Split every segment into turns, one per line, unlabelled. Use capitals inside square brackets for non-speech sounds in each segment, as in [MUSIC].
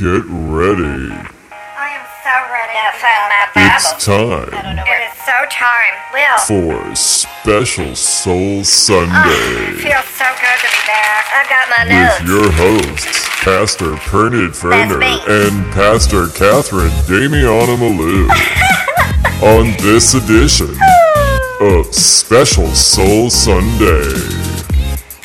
Get ready.
I am so ready.
Now find my Bible.
It's time
I don't know
It so time. Will.
for Special Soul oh,
It
Sunday
feels so good to be back.
I've got my
with
notes.
your hosts, Pastor Pernod Ferner
me.
and Pastor Catherine Damiana Malou [LAUGHS] on this edition of Special Soul Sunday.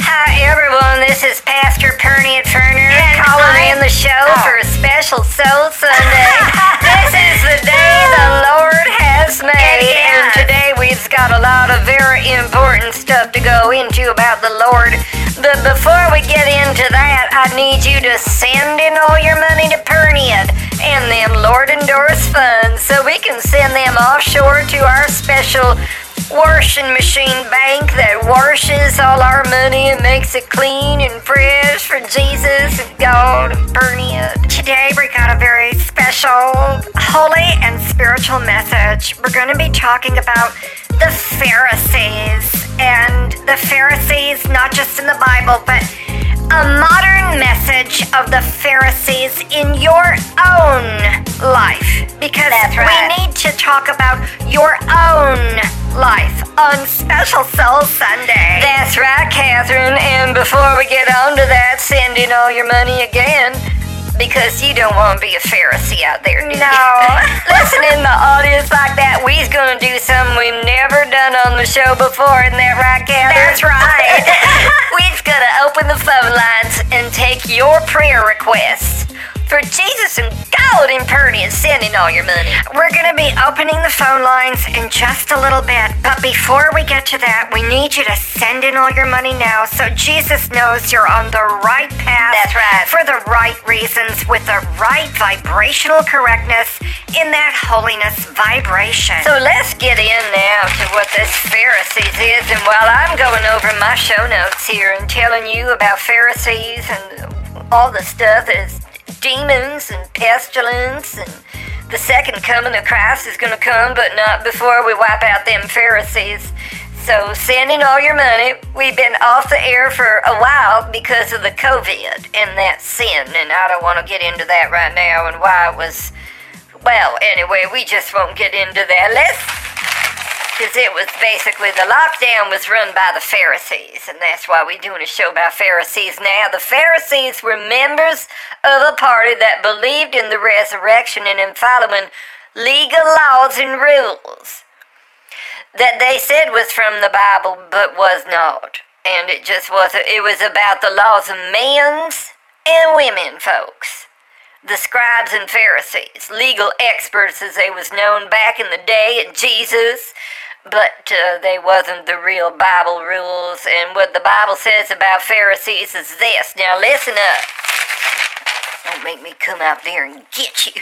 Hi everyone, this is Pastor Perny at Ferner calling in the show
Oh.
for a special Soul Sunday. [LAUGHS] this is the day the Lord has made, and today we've got a lot of very important stuff to go into about the Lord. But before we get into that, I need you to send in all your money to Perniad and them Lord endorsed funds so we can send them offshore to our special washing machine bank that washes all our money and makes it clean and fresh for Jesus and God and Perniad.
Today we got a very special, holy, and spiritual message. We're going to be talking about the Pharisees. And the Pharisees, not just in the Bible, but a modern message of the Pharisees in your own life. Because
That's right.
we need to talk about your own life on Special Soul Sunday.
That's right, Catherine. And before we get on to that, send in all your money again. Because you don't want to be a Pharisee out there, do you?
No. [LAUGHS]
Listen in the audience like that. We's gonna do something we've never done on the show before, isn't that right, Catherine?
That's right. [LAUGHS]
phone lines and take your prayer requests for Jesus and God and Purdy and sending all your money.
We're going to be opening the phone lines in just a little bit, but before we get to that, we need you to send in all your money now so Jesus knows you're on the right path.
That's right.
For the right reasons, with the right vibrational correctness in that holiness vibration.
So let's get in now to what this Pharisees is. And while I'm going over my show notes here and telling you about Pharisees and all the stuff that is demons and pestilence and the second coming of Christ is going to come, but not before we wipe out them Pharisees. So send in all your money. We've been off the air for a while because of the COVID and that sin, and I don't want to get into that right now and why it was. Well, anyway, we just won't get into that. Let's because it was basically the lockdown was run by the Pharisees, and that's why we're doing a show about Pharisees now. The Pharisees were members of a party that believed in the resurrection and in following legal laws and rules that they said was from the Bible, but was not. And it just wasn't. It was about the laws of men's and women, folks the scribes and Pharisees, legal experts as they was known back in the day and Jesus, but uh, they wasn't the real Bible rules. And what the Bible says about Pharisees is this. Now listen up. Don't make me come out there and get you.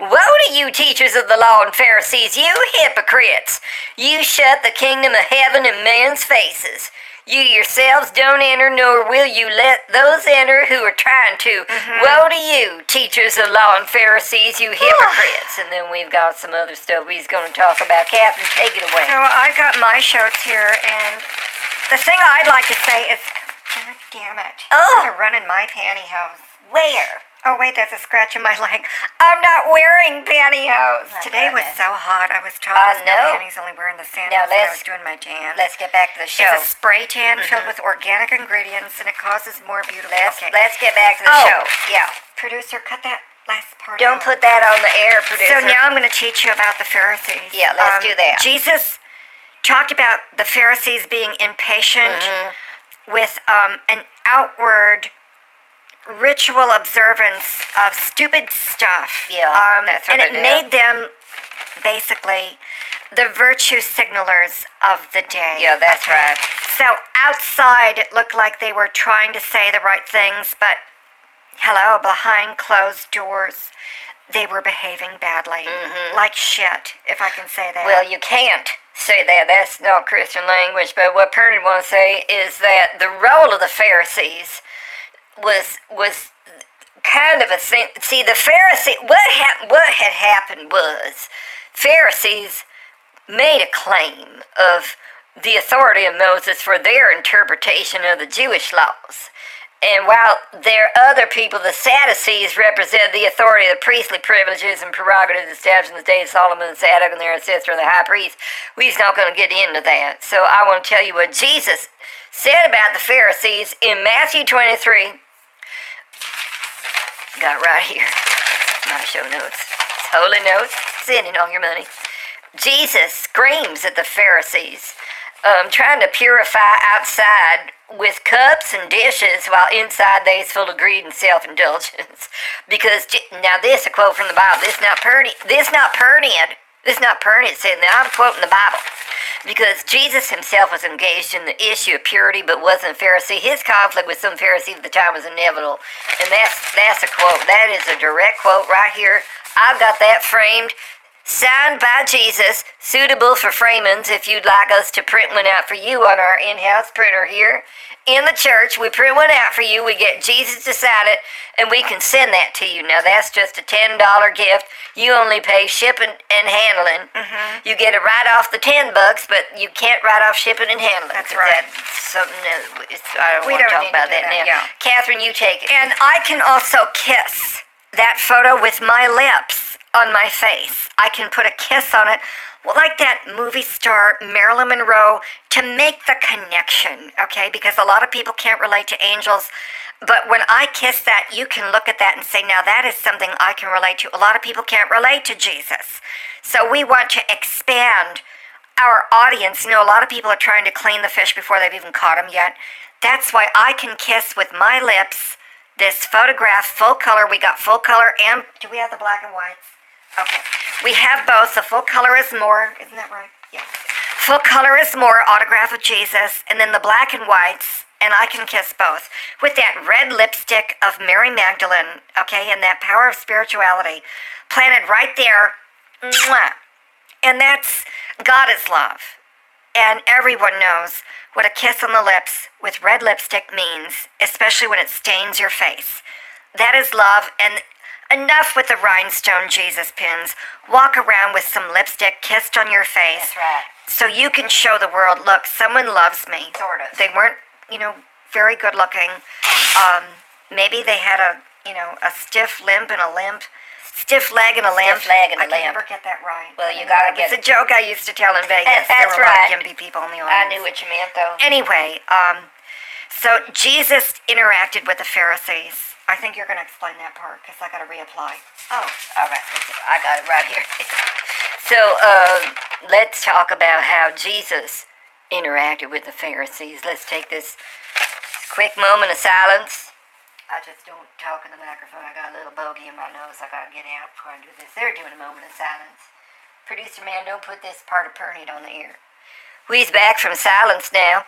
Woe to you, teachers of the law and Pharisees, you hypocrites! You shut the kingdom of heaven in men's faces. You yourselves don't enter, nor will you let those enter who are trying to. Mm-hmm. Woe to you, teachers of law and Pharisees, you hypocrites! and then we've got some other stuff he's going to talk about. Catherine, take it away.
So I've got my shows here, and the thing I'd like to say is, God damn it!
Oh.
You're running my pantyhose.
Where?
Oh wait, there's a scratch in my leg. I'm not wearing pantyhose. Today was so hot. I was told
I
there's no panties, only wearing the sandals.
Now
I
let's-
was doing my tan.
Let's get back to the show.
It's a spray tan filled with organic ingredients, and it causes more beautiful.
Let's,
okay.
let's get back to the
Oh.
show. Yeah.
Producer, cut that last part.
Don't put that on the air, producer.
So now I'm going to teach you about the Pharisees.
Yeah, let's do that.
Jesus talked about the Pharisees being impatient
Mm-hmm.
with um, an outward ritual observance of stupid stuff.
Yeah,
um, and it made them basically the virtue signalers of the day.
Yeah, that's right.
So outside, it looked like they were trying to say the right things, but hello, behind closed doors, they were behaving badly. Like shit, if I can say that.
Mm-hmm. Well, you can't say that. That's not Christian language. But what Purdy wants to say is that the role of the Pharisees was was kind of a thing. See, the Pharisee, what hap- what had happened was Pharisees made a claim of the authority of Moses for their interpretation of the Jewish laws. And while there are other people, the Sadducees represent the authority of the priestly privileges and prerogatives established in the days of Solomon and Zadok and their ancestor, the high priest. We're not going to get into that. So I want to tell you what Jesus said about the Pharisees in Matthew 23. Got right here. My show notes. It's holy notes. Sending all your money. Jesus screams at the Pharisees, um, trying to purify outside with cups and dishes while inside they's full of greed and self-indulgence. [LAUGHS] because now this a quote from the Bible. This not pretty. This not pertinent. This not pertinent. Saying that I'm quoting the Bible. Because Jesus himself was engaged in the issue of purity, but wasn't a Pharisee. His conflict with some Pharisees at the time was inevitable, and that's that's a quote. That is a direct quote right here. I've got that framed Signed by Jesus, suitable for framings if you'd like us to print one out for you on our in house printer here. In the church, we print one out for you. We get Jesus to sign it, and we can send that to you. Now, that's just a $10 gift. You only pay shipping and handling. Mm-hmm. You get it right off the 10 bucks, but you can't write off shipping and handling.
That's right.
That's something that I don't we want to talk about that, that, now.
Yeah.
Catherine, you take it.
And I can also kiss that photo with my lips on my face. I can put a kiss on it, like that movie star Marilyn Monroe, to make the connection, okay? Because a lot of people can't relate to angels. But when I kiss that, you can look at that and say, now that is something I can relate to. A lot of people can't relate to Jesus. So we want to expand our audience. You know, a lot of people are trying to clean the fish before they've even caught them yet. That's why I can kiss with my lips this photograph, full color. We got full color and do we have the black and whites? Okay. We have both. The full color is more. Isn't that right? Yes. Full color is more autograph of Jesus, and then the black and whites, and I can kiss both with that red lipstick of Mary Magdalene. Okay, and that power of spirituality planted right there. Mwah. And that's God is love. And everyone knows what a kiss on the lips with red lipstick means, especially when it stains your face. That is love, and Enough with the rhinestone Jesus pins. Walk around with some lipstick kissed on your face.
That's right.
So you can show the world, look, someone loves me.
Sort of.
They weren't, you know, very good looking. Um, maybe they had a, you know, a stiff limp and a limp. Stiff leg and a limp.
Stiff leg and a
I
limp.
I never get that right.
Well, you gotta get.
It's a joke I used to tell in Vegas.
That's
there were
right.
A lot of gimpy people in the audience.
I knew what you meant, though.
Anyway, um, so Jesus interacted with the Pharisees. I think you're going to explain that part because I got to reapply.
Oh, all right. I got it right here. [LAUGHS] so uh, let's talk about how Jesus interacted with the Pharisees. Let's take this quick moment of silence. I just don't talk in the microphone. I got a little bogey in my nose. I got to get out before I do this. They're doing a moment of silence. Producer man, don't put this part of Pernit on the air. We's back from silence now.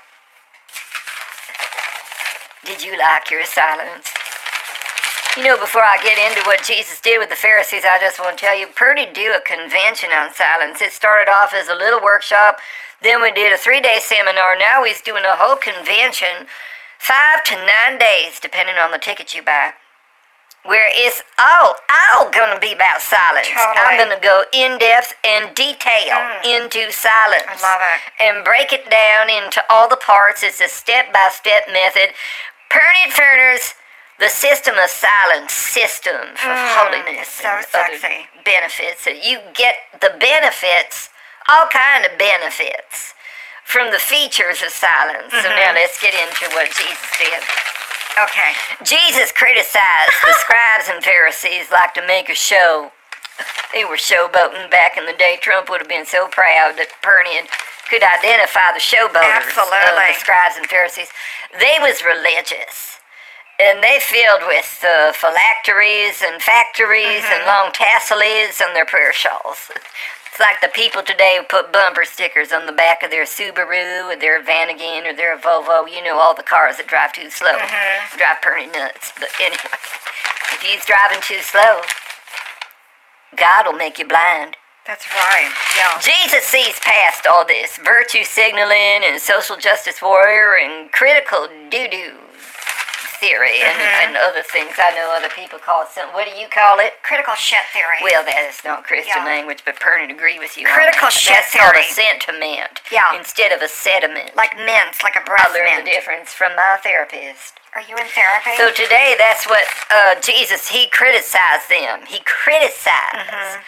Did you like your silence? You know, before I get into what Jesus did with the Pharisees, I just want to tell you, Purdy do a convention on silence. It started off as a little workshop, then we did a three-day seminar. Now he's doing a whole convention, five to nine days, depending on the ticket you buy. Where it's all all gonna be about silence.
Totally.
I'm gonna go in depth and detail
Mm.
into silence.
I love it.
And break it down into all the parts. It's a step by step method. Pernod Furners the system of silence system of
Mm,
holiness
so
and
sexy.
other benefits. So you get the benefits, all kind of benefits from the features of silence. So
Mm-hmm.
now let's get into what Jesus did.
Okay.
Jesus criticized the [LAUGHS] scribes and Pharisees like to make a show. They were showboating back in the day. Trump would have been so proud that Pernian could identify the showboaters of the scribes and Pharisees. They was religious. And they filled with uh, phylacteries and factories and long tassels on their prayer shawls. [LAUGHS] It's like the people today who put bumper stickers on the back of their Subaru or their Vanagon or their Volvo. You know, all the cars that drive too slow drive pretty nuts. But anyway, if you's driving too slow, God will make you blind.
That's right. Yeah.
Jesus sees past all this virtue signaling and social justice warrior and critical doo doo. Theory and,
Mm-hmm.
and other things. I know other people call it something. What do you call it?
Critical shit theory.
Well, that is not Christian
Yeah.
language, but Perny would agree with you. on
Critical
that.
shit
That's called a sentiment
Yeah.
instead of a sediment.
like mints, like a
I
breath
learned
mint.
the difference from my therapist.
Are you in therapy?
So today, that's what uh, Jesus, he criticized them. He criticized.
Mm-hmm.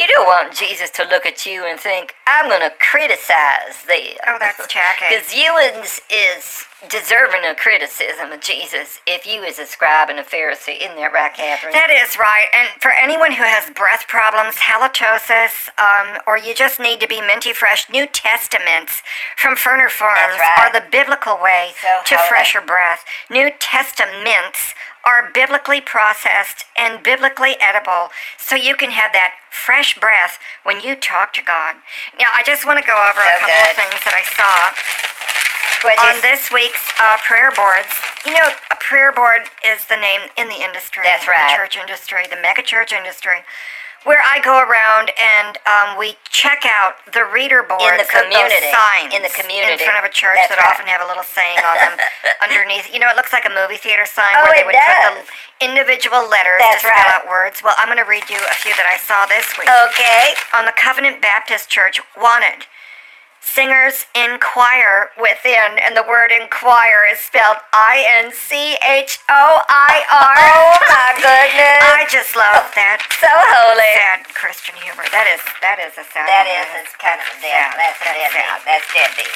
You don't want Jesus to look at you and think, I'm going to criticize them.
Oh, that's [LAUGHS] tacky.
Because you is, is deserving of criticism of Jesus if you is a scribe and a Pharisee. Isn't that right, Catherine?
That is right. And for anyone who has breath problems, halitosis, um, or you just need to be minty fresh, New Testaments from Ferner Farms
right.
are the biblical way
So
to
holy.
fresher breath. New Testaments are biblically processed and biblically edible, so you can have that fresh breath when you talk to God. Now, I just want to go over a
So
couple of things that I saw
What
on
is-
this week's uh, prayer boards. You know, a prayer board is the name in the industry.
That's right.
The church industry, the mega church industry, where I go around and um, we check out the reader boards,
In the
of those
community.
signs
In the community.
in front of a church
That's
that
right.
often have a little saying on them [LAUGHS] underneath. You know, it looks like a movie theater sign
Oh,
where they would put the individual letters
That's
to spell
right.
out words. Well, I'm going to read you a few that I saw this week
Okay.
on the Covenant Baptist Church wanted. Singers inquire within, and the word inquire is spelled I N C H O I R.
Oh, my goodness.
I just love that
so holy.
sad Christian humor. That is that is a sad.
That is it's kind of
sad.
yeah, that's
That's
deadbeat.
sad.
That's deadbeat.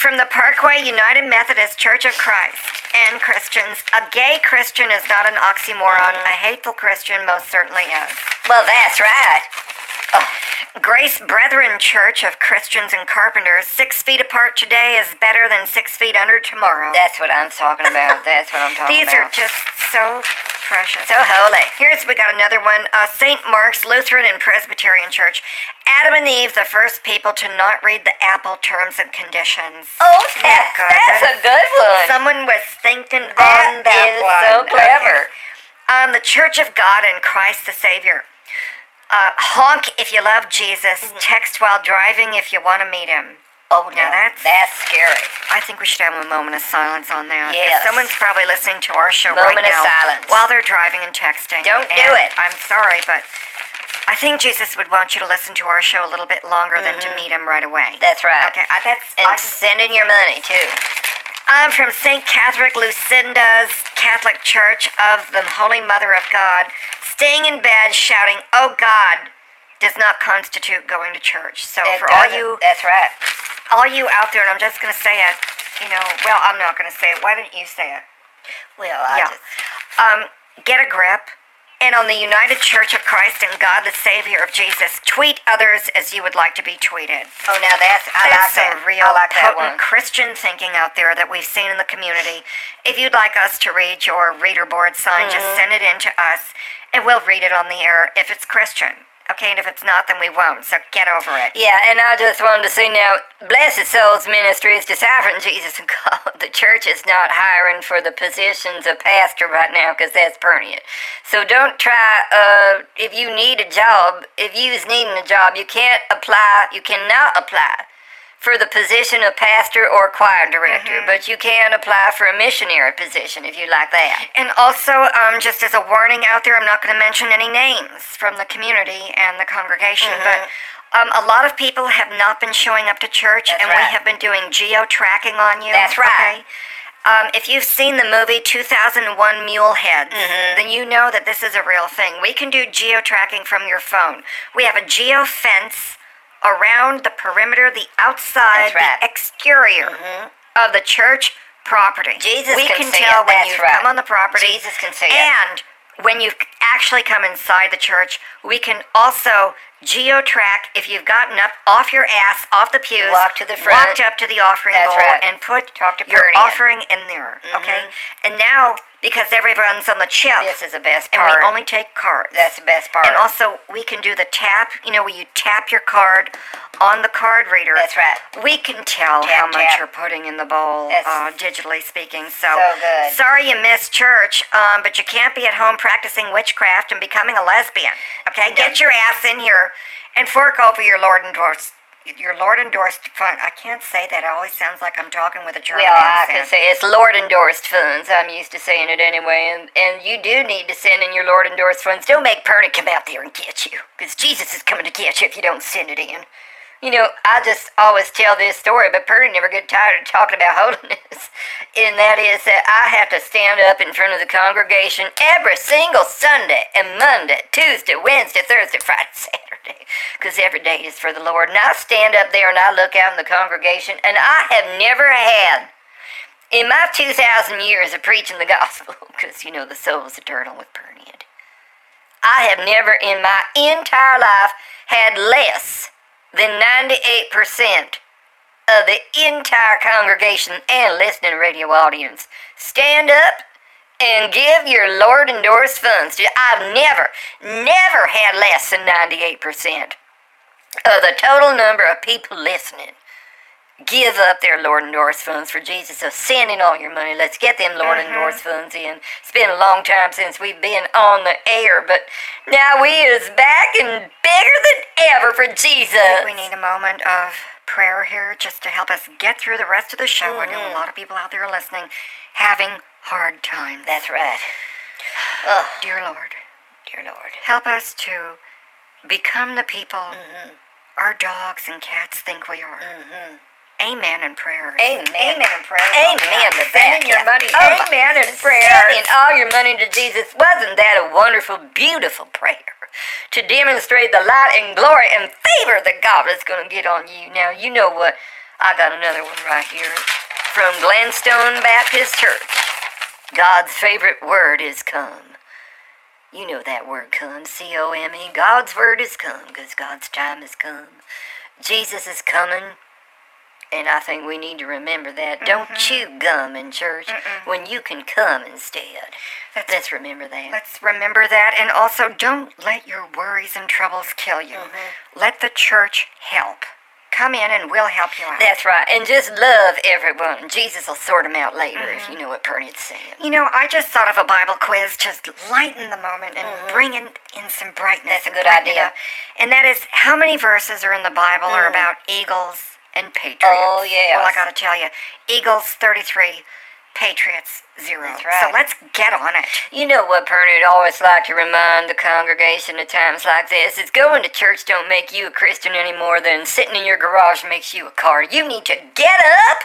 From the Parkway United Methodist Church of Christ and Christians, a gay Christian is not an oxymoron.
Mm-hmm.
A hateful Christian most certainly is.
Well, that's right.
Grace Brethren Church of Christians and Carpenters, six feet apart today is better than six feet under tomorrow.
That's what I'm talking about. That's what I'm talking about.
These are just so precious.
so holy.
Here's we got another one. Uh, St. Mark's Lutheran and Presbyterian Church. Adam and Eve, the first people to not read the Apple terms and conditions.
Oh,
Isn't that
that's a good one.
Someone was thinking
That
on that
is
one.
so clever.
Okay. Um, the Church of God and Christ the Savior. Uh, honk if you love Jesus.
Mm-hmm.
Text while driving if you want to meet him.
Oh,
Now
no,
that's-
that's scary.
I think we should have a moment of silence on that.
Yes.
Someone's probably listening to our show
Moment
right
of
now
silence.
while they're driving and texting.
Don't do it.
I'm sorry, but I think Jesus would want you to listen to our show a little bit longer than to meet him right away.
Mm-hmm. That's right.
Okay, I, that's
And
I,
send in your money, too.
I'm from St. Catherick Lucinda's Catholic Church of the Holy Mother of God, staying in bed shouting, "Oh God." Does not constitute going to church. So
It
for all you
That's right.
all you out there, and I'm just going to say it, you know, well, I'm not going to say it. Why don't you say it?
Well, I
yeah.
just,
Um, get a grip. And on the United Church of Christ and God the Savior of Jesus, tweet others as you would like to be tweeted.
oh, now that's, I
That's
like that.
some real
I like that one.
Christian thinking out there that we've seen in the community. If you'd like us to read your reader board sign, just
Mm-hmm.
send it in to us, and we'll read it on the air if it's Christian. Okay, and if it's not, then we won't. So get over it.
Yeah, and I just wanted to say now, Blessed Souls Ministry is deciphering Jesus and [LAUGHS] God. The church is not hiring for the positions of pastor right now because that's permanent. So don't try, uh, if you need a job, if you is needing a job, you can't apply, you cannot apply for the position of pastor or choir director, but you can apply for a missionary position if you like that.
And also, um, just as a warning out there, I'm not going to mention any names from the community and the congregation, but um, a lot of people have not been showing up to church,
That's
and we have been doing geo tracking on you.
That's right.
Okay? Um, if you've seen the movie 2001 Muleheads,
Mm-hmm.
then you know that this is a real thing. We can do geo tracking from your phone. We have a geo fence around the perimeter, the outside,
right. Mm-hmm.
the exterior of the church property.
Jesus
we
can
can,
see
tell
it,
when you
right.
come on the property.
Jesus can see it.
And when you actually come inside the church, we can also geo-track if you've gotten up off your ass, off the pews,
Walk to the front.
walked up to the offering
That's
bowl,
right.
and put
Talk to
your offering in there. Okay, and now because everyone's on the chip,
This is the best part.
and we only take cards.
That's the best part.
And also, we can do the tap. You know, where you tap your card on the card reader.
That's right.
We can tell
Tap,
how much you're putting in the bowl, uh, digitally speaking. So,
so good.
sorry you missed church, um, but you can't be at home practicing witchcraft and becoming a lesbian. Okay,
No.
get your ass in here and fork over your Lord Dwarfs your Lord endorsed fund. I can't say that. It always sounds like I'm talking with a German
Well, I can say it's Lord endorsed funds. I'm used to saying it anyway, and, and you do need to send in your Lord endorsed funds. Don't make Perny come out there and get you, because Jesus is coming to get you if you don't send it in. You know, I just always tell this story, but Perny never get tired of talking about holiness. [LAUGHS] And that is that I have to stand up in front of the congregation every single Sunday and Monday, Tuesday, Wednesday, Thursday, [LAUGHS] Friday, Saturday, because every day is for the Lord. And I stand up there and I look out in the congregation, and I have never had in my 2,000 years of preaching the [LAUGHS] gospel, because, you know, the soul is eternal with Pernian, I have never in my entire life had less than 98% of the entire congregation and listening radio audience stand up and give your Lord endorsed funds. I've never, never had less than 98% of the total number of people listening give up their Lord and endorsed funds for Jesus. So send in all your money. Let's get them Lord and endorsed funds in. It's been a long time since we've been on the air, but now we is back and bigger than ever for Jesus.
we need a moment of prayer here just to help us get through the rest of the show. I
Mm-hmm.
know a lot of people out there listening having hard times.
That's right. Oh. [SIGHS]
Dear Lord,
Dear Lord.
help us to become the people
Mm-hmm.
our dogs and cats think we are. Amen and prayers.
Amen.
Amen and prayers.
Amen to that.
Send in your money.
Oh,
Amen and prayers.
Send in all your money to Jesus. Wasn't that a wonderful, beautiful prayer? To demonstrate the light and glory and favor that God is going to get on you. Now, you know what? I got another one right here from Glenstone Baptist Church. God's favorite word is come. You know that word come, C O M E. God's word is come because God's time has come. Jesus is coming. And I think we need to remember that. Don't chew gum in church when you can come instead. Let's remember that.
Let's remember that. And also, don't let your worries and troubles kill you.
Mm-hmm.
Let the church help. Come in and we'll help you out.
That's right. And just love everyone. Jesus will sort them out later if you know what Pernod's saying.
You know, I just thought of a Bible quiz, just lighten the moment and bring in, in some brightness.
Mm-hmm. That's a good idea.
And that is how many verses are in the Bible are about eagles and patriots?
Oh, yes.
Well, I gotta tell you, eagles 33, patriots 0.
That's
So let's get on it.
You know what Pernod always like to remind the congregation at times like this is going to church don't make you a Christian any more than sitting in your garage makes you a car. You need to get up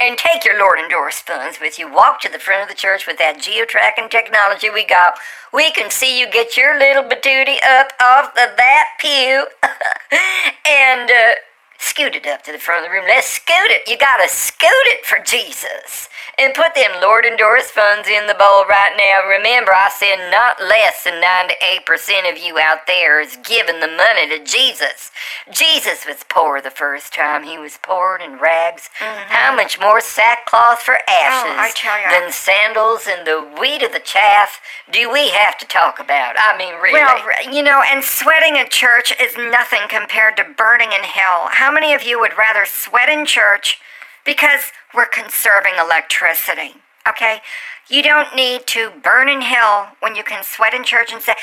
and take your Lord endorsed funds with you. Walk to the front of the church with that geo-tracking technology we got. We can see you get your little batootie up off of that pew [LAUGHS] and uh, scoot it up to the front of the room. Let's scoot it. You gotta scoot it for Jesus. And put them Lord endorsed funds in the bowl right now. Remember, I said not less than 98% of you out there is giving the money to Jesus. Jesus was poor the first time he was poor in rags. How much more sackcloth for ashes
Mm-hmm. Oh, tell ya.
than sandals and the wheat of the chaff do we have to talk about? I mean, really.
Well, you know, and sweating at church is nothing compared to burning in hell. How many of you would rather sweat in church because we're conserving electricity? Okay? You don't need to burn in hell when you can sweat in church and say,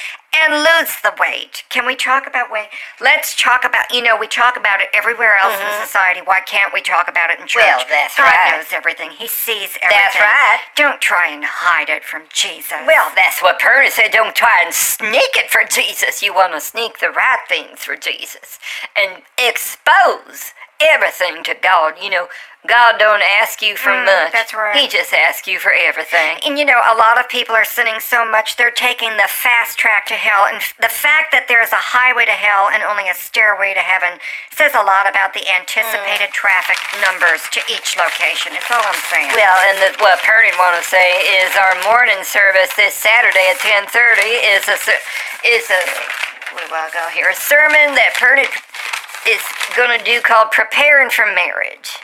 and lose the weight. Can we talk about weight? Let's talk about, you know, we talk about it everywhere else in society. Why can't we talk about it in church?
Mm-hmm. Well, that's
God
right.
knows everything. He sees everything.
That's right.
Don't try and hide it from Jesus.
Well, that's what Perna said. Don't try and sneak it for Jesus. You want to sneak the right things for Jesus and expose everything to God. You know, God don't ask you for
Mm,
much.
that's right.
He just asks you for everything.
And you know, a lot of people are sinning so much they're taking the fast track to hell. And f- the fact that there's a highway to hell and only a stairway to heaven says a lot about the anticipated traffic numbers to each location. It's all I'm saying.
Well, and the, what Purdy want to say is our morning service this Saturday at ten thirty is a is a what do I got here? A sermon that Purdy is going to do called "Preparing for Marriage,"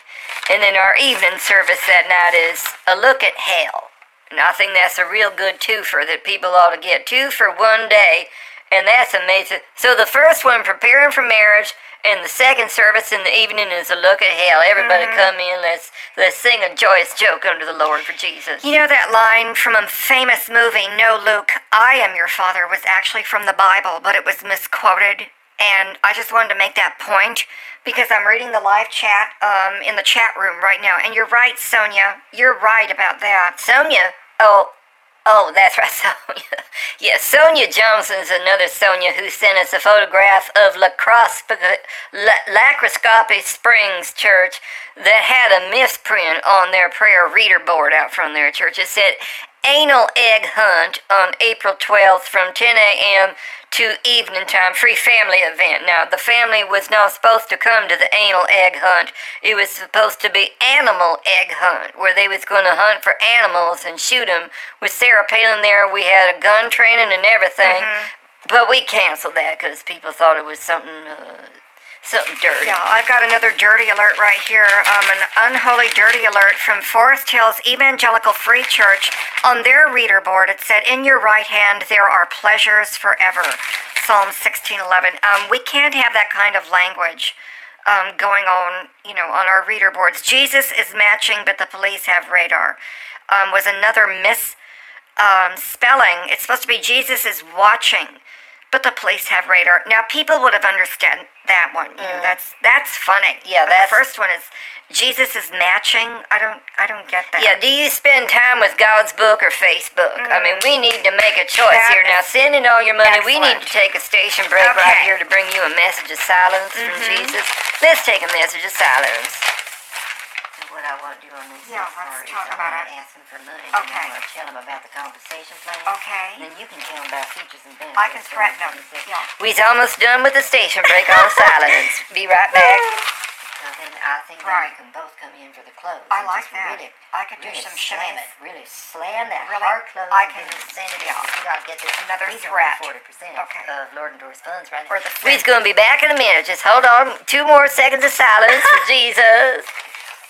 and then our evening service that night is a look at hell. And I think that's a real good twofer that people ought to get two for one day, and that's amazing. So the first one, preparing for marriage, and the second service in the evening is a look at hell. Everybody mm. come in, let's let's sing a joyous joke unto the Lord for Jesus.
You know that line from a famous movie, No Luke, I Am Your Father, was actually from the Bible, but it was misquoted And I just wanted to make that point because I'm reading the live chat um, in the chat room right now. And you're right, Sonia. You're right about that.
Sonia? Oh, oh, that's right, [LAUGHS] Sonia. yeah, Sonia Johnson's another Sonia who sent us a photograph of Lacrosp- La- Lacroscopy Springs Church that had a misprint on their prayer reader board out from their church. It said, Anal Egg Hunt on April 12th from 10 a.m. to evening time, free family event. Now, the family was not supposed to come to the anal egg hunt. It was supposed to be animal egg hunt, where they was going to hunt for animals and shoot them. With Sarah Palin there, we had a gun training and everything. But we canceled that because people thought it was something, uh, something dirty.
Yeah, I've got another dirty alert right here. Um, an unholy dirty alert from Forest Hills Evangelical Free Church. On their reader board, it said, "In your right hand there are pleasures forever." Psalm 16:11. Um, we can't have that kind of language um, going on, you know, on our reader boards. Jesus is matching, but the police have radar. Um, was another mis um. It's supposed to be Jesus is watching, but the police have radar. Now people would have understood that one. You know, mm. that's that's funny.
Yeah,
But
that's-
the first one is Jesus is matching. I don't I don't get that.
Yeah, do you spend time with God's book or Facebook? I mean, we need to make a choice
That
here. Now, send in all your money. We need to take a station break right here to bring you a message of silence from mm-hmm. Jesus. Let's take a message of silence. What I want to do on this
Yeah,
next
let's talk
I'm
about
gonna ask them for money.
Okay.
And I'm going to tell them about the compensation plan.
Okay.
Then you can tell them about features and benefits.
I can threaten
it's
them.
gonna say-
Yeah.
We's almost done with the station break on silence. [LAUGHS] Be right back. So then I think then
Right.
we can both come in for the close.
I
and
like
just
that.
Really,
I could do
really
some
slam it. Really slam that
Really,
hard close.
I
and
can-
then send it
yeah.
out. You gotta get this
Another threat.
Forty percent
Okay.
of Lord and Doris funds right
Or
now.
the
We's gonna be back in a minute. Just hold on. Two more seconds of silence for [LAUGHS] Jesus.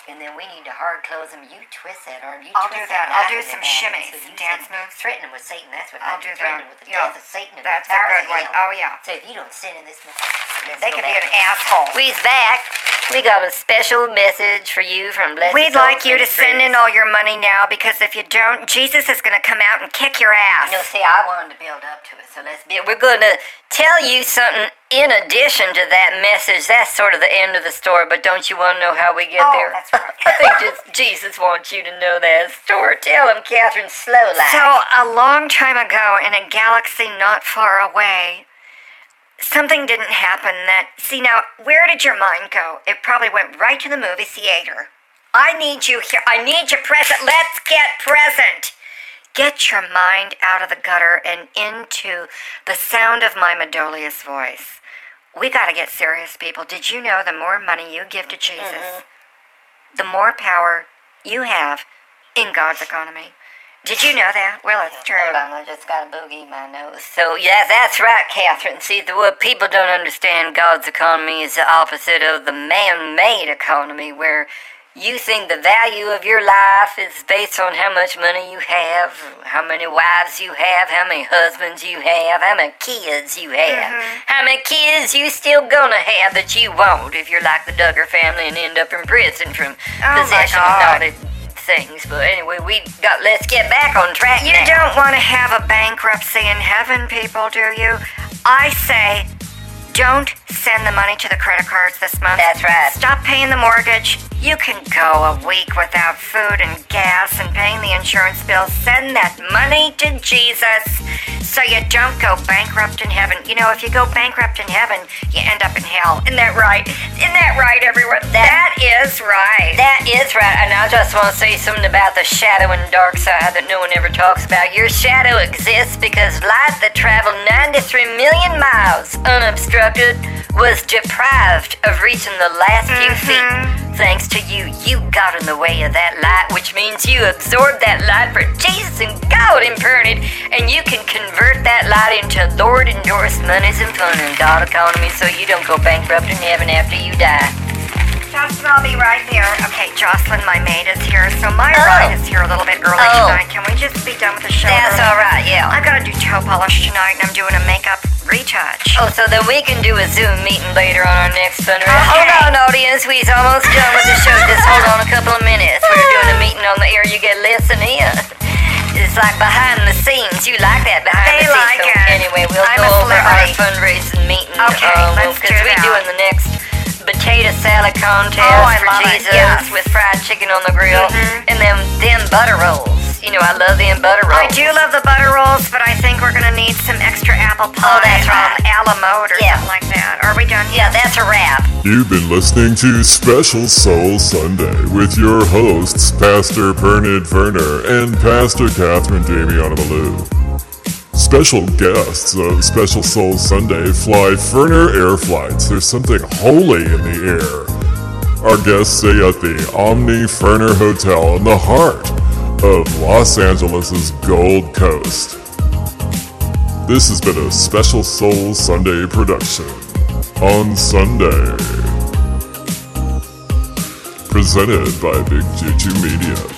And then we need to hard close them. You twist that arm. You
I'll
twist
do that. I'll do some shimmies
So
and dance moves.
Threatening with Satan. That's what
I'll
I'm
do
threatening with the
Yeah.
death of Satan. and
That's
the
a good one. Oh yeah.
So if you don't send in this,
They could be an asshole.
We's back. We got a special message for you from Blessed
We'd like you to send in all your money now because if you don't, Jesus is going to come out and kick your ass.
You no, see, I wanted to build up to it, so let's be. We're going to tell you something in addition to that message. That's sort of the end of the story, but don't you want to know how we get
Oh,
there?
that's right.
I think just [LAUGHS] Jesus wants you to know that story. Tell him, Catherine, slow like.
So, a long time ago in a galaxy not far away, something didn't happen that. See, now, where did your mind go? It probably went right to the movie theater. I need you here. I need you present. Let's get present. Get your mind out of the gutter and into the sound of my Medolius voice. We gotta get serious, people. Did you know the more money you give to Jesus, mm-hmm. the more power you have in God's economy? Did you know that? Well, it's true.
Hold on, I just got a boogie in my nose. So, yeah, that's right, Catherine. See, the, what people don't understand, God's economy is the opposite of the man made economy, where you think the value of your life is based on how much money you have, how many wives you have, how many husbands you have, how many kids you have, mm-hmm. how many kids you still gonna have that you won't if you're like the Duggar family and end up in prison from
Oh,
possession of naughty things. But anyway, we got. Let's get back on track.
You
now.
don't want to have a bankruptcy in heaven, people, do you? I say, don't send the money to the credit cards this month.
That's right.
Stop paying the mortgage. You can go a week without food and gas and paying the insurance bill. Send that money to Jesus so you don't go bankrupt in heaven. You know, if you go bankrupt in heaven, you end up in hell. Isn't that right? Isn't that right, everyone? that is right.
That is right, and I just want to say something about the shadow and dark side that no one ever talks about. Your shadow exists because light that traveled 93 million miles unobstructed was deprived of reaching the last few mm-hmm. feet. Thanks to you, you got in the way of that light, which means you absorbed that light for Jesus and God imprinted, and you can convert that light into Lord endorsed monies and fun in God economy so you don't go bankrupt in heaven after you die.
Be right there. Okay, Jocelyn, my maid is here, so my
Oh.
ride is here a little bit early
Oh.
tonight. Can we just be done with the show?
That's
early?
all right, yeah.
I gotta do toe polish tonight, and I'm doing a makeup retouch.
Oh, so then we can do a Zoom meeting later on our next fundraiser.
Okay.
Hold on, audience. We's almost done with the show. Just hold on a couple of minutes. We're doing a meeting on the air. You get listen in. It's like behind the scenes. You like that behind
They
the scenes.
like
so
it.
Anyway, we'll
I'm
go over our fundraising meeting
Okay,
um,
let's
pie contest
Oh, I
for
love it,
Jesus
yes.
with fried chicken on the grill,
Mhm.
and then them butter rolls. You know, I love them butter rolls.
I do love the butter rolls, but I think we're gonna need some extra apple pie.
Oh, that's right.
Um, a la mode or
Yeah.
something like that. Are we done?
Yeah, that's a wrap.
You've been listening to Special Soul Sunday with your hosts, Pastor Bernard Werner and Pastor Catherine Damiana Malou. Special guests of Special Soul Sunday fly Ferner Air Flights. There's something holy in the air. Our guests stay at the Omni Ferner Hotel in the heart of Los Angeles' Gold Coast. This has been a Special Soul Sunday production on Sunday. Presented by Big Juju Media.